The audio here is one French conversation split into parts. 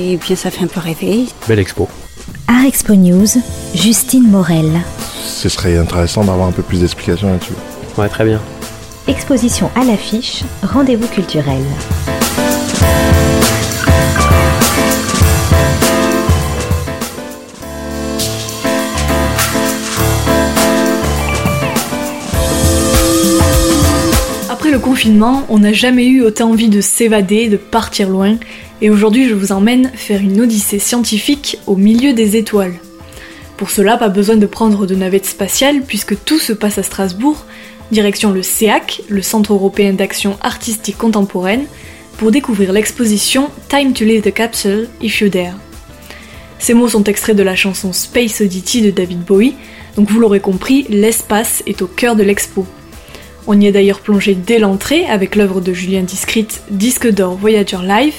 Et puis ça fait un peu rêver. Belle expo. Art Expo News, Justine Morel. Ce serait intéressant d'avoir un peu plus d'explications là-dessus. Ouais, très bien. Exposition à l'affiche, rendez-vous culturel. Après le confinement, on n'a jamais eu autant envie de s'évader, de partir loin, et aujourd'hui je vous emmène faire une odyssée scientifique au milieu des étoiles. Pour cela, pas besoin de prendre de navette spatiale puisque tout se passe à Strasbourg, direction le CEAC, le Centre européen d'action artistique contemporaine, pour découvrir l'exposition Time to Leave the Capsule If You Dare. Ces mots sont extraits de la chanson Space Oddity de David Bowie, donc vous l'aurez compris, l'espace est au cœur de l'expo. On y est d'ailleurs plongé dès l'entrée avec l'œuvre de Julien Discrete Disque d'or Voyager Live.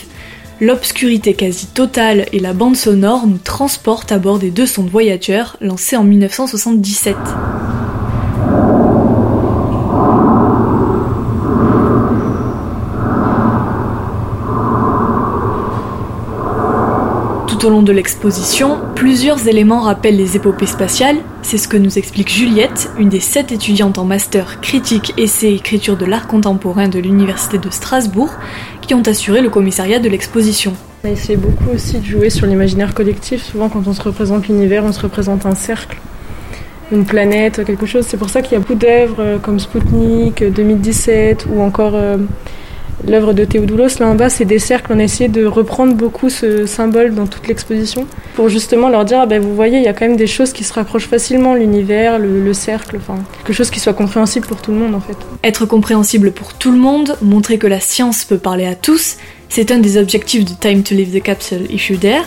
L'obscurité quasi totale et la bande sonore nous transportent à bord des deux sondes Voyager lancés en 1977. Au de l'exposition, plusieurs éléments rappellent les épopées spatiales, c'est ce que nous explique Juliette, une des sept étudiantes en master critique, essai, écriture de l'art contemporain de l'Université de Strasbourg, qui ont assuré le commissariat de l'exposition. On a essayé beaucoup aussi de jouer sur l'imaginaire collectif. Souvent, quand on se représente l'univers, on se représente un cercle, une planète, quelque chose. C'est pour ça qu'il y a beaucoup d'œuvres comme Spoutnik, 2017 ou encore euh, l'œuvre de Théodoulos. Là en bas, c'est des cercles. On a essayé de reprendre beaucoup ce symbole dans toute l'exposition pour justement leur dire ah ben, vous voyez, il y a quand même des choses qui se rapprochent facilement l'univers, le, le cercle, enfin, quelque chose qui soit compréhensible pour tout le monde en fait. Être compréhensible pour tout le monde, montrer que la science peut parler à tous, c'est un des objectifs de Time to Leave the Capsule If You Dare.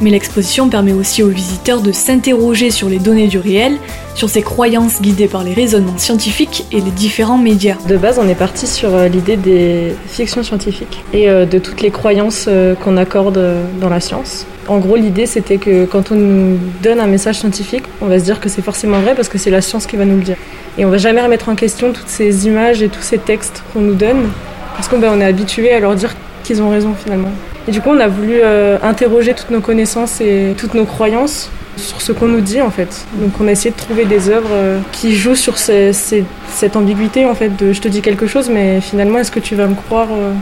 Mais l'exposition permet aussi aux visiteurs de s'interroger sur les données du réel, sur ses croyances guidées par les raisonnements scientifiques et les différents médias. De base, on est parti sur euh, l'idée des fictions scientifiques et euh, de toutes les croyances euh, qu'on accorde dans la science. En gros, l'idée c'était que quand on nous donne un message scientifique, on va se dire que c'est forcément vrai parce que c'est la science qui va nous le dire. Et on va jamais remettre en question toutes ces images et tous ces textes qu'on nous donne parce qu'on ben, est habitué à leur dire qu'ils ont raison finalement. Et du coup, on a voulu euh, interroger toutes nos connaissances et toutes nos croyances sur ce qu'on nous dit en fait. Donc on a essayé de trouver des œuvres euh, qui jouent sur cette ambiguïté en fait de je te dis quelque chose mais finalement est-ce que tu vas me croire euh,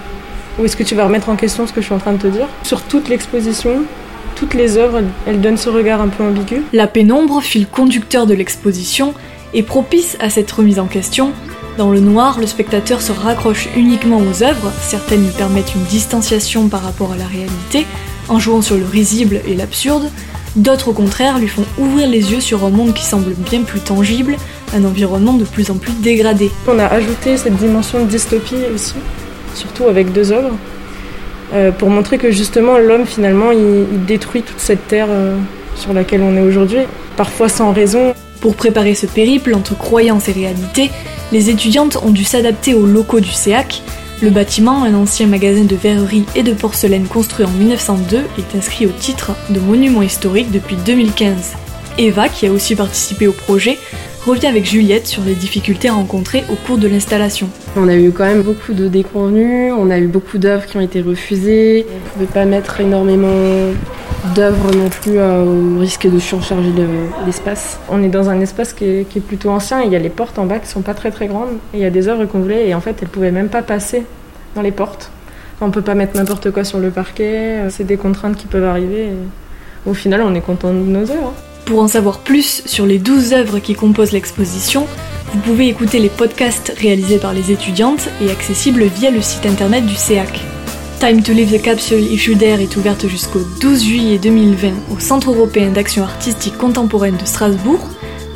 ou est-ce que tu vas remettre en question ce que je suis en train de te dire? Sur toute l'exposition, toutes les œuvres, elles donnent ce regard un peu ambigu. La pénombre, fil conducteur de l'exposition, est propice à cette remise en question dans le noir, le spectateur se raccroche uniquement aux œuvres, certaines lui permettent une distanciation par rapport à la réalité, en jouant sur le risible et l'absurde, d'autres au contraire lui font ouvrir les yeux sur un monde qui semble bien plus tangible, un environnement de plus en plus dégradé. On a ajouté cette dimension de dystopie aussi, surtout avec deux œuvres, euh, pour montrer que justement l'homme finalement il, détruit toute cette terre euh, sur laquelle on est aujourd'hui, parfois sans raison. Pour préparer ce périple entre croyance et réalité, les étudiantes ont dû s'adapter aux locaux du CEAC. Le bâtiment, un ancien magasin de verrerie et de porcelaine construit en 1902, est inscrit au titre de monument historique depuis 2015. Eva, qui a aussi participé au projet, revient avec Juliette sur les difficultés rencontrées au cours de l'installation. On a eu quand même beaucoup de déconvenus, on a eu beaucoup d'œuvres qui ont été refusées, on ne pouvait pas mettre énormément d'œuvres non plus euh, au risque de surcharger l'espace. On est dans un espace qui est, plutôt ancien et il y a les portes en bas qui sont pas très très grandes et il y a des œuvres qu'on voulait et en fait elles pouvaient même pas passer dans les portes. On peut pas mettre n'importe quoi sur le parquet, euh, c'est des contraintes qui peuvent arriver. Au final, on est content de nos œuvres. Pour en savoir plus sur les 12 œuvres qui composent l'exposition, vous pouvez écouter les podcasts réalisés par les étudiantes et accessibles via le site internet du CEAC. Time to Leave the Capsule If You est ouverte jusqu'au 12 juillet 2020 au Centre européen d'action artistique contemporaine de Strasbourg.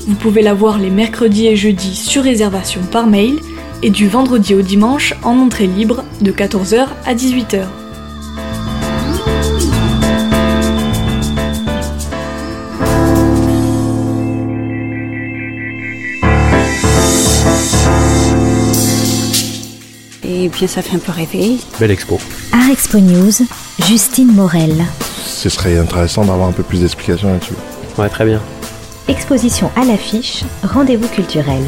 Vous pouvez la voir les mercredis et jeudis sur réservation par mail et du vendredi au dimanche en entrée libre de 14h à 18h. Et puis ça fait un peu rêver. Belle expo. Art Expo News, Justine Morel. Ce serait intéressant d'avoir un peu plus d'explications là-dessus. Ouais, très bien. Exposition à l'affiche, rendez-vous culturel.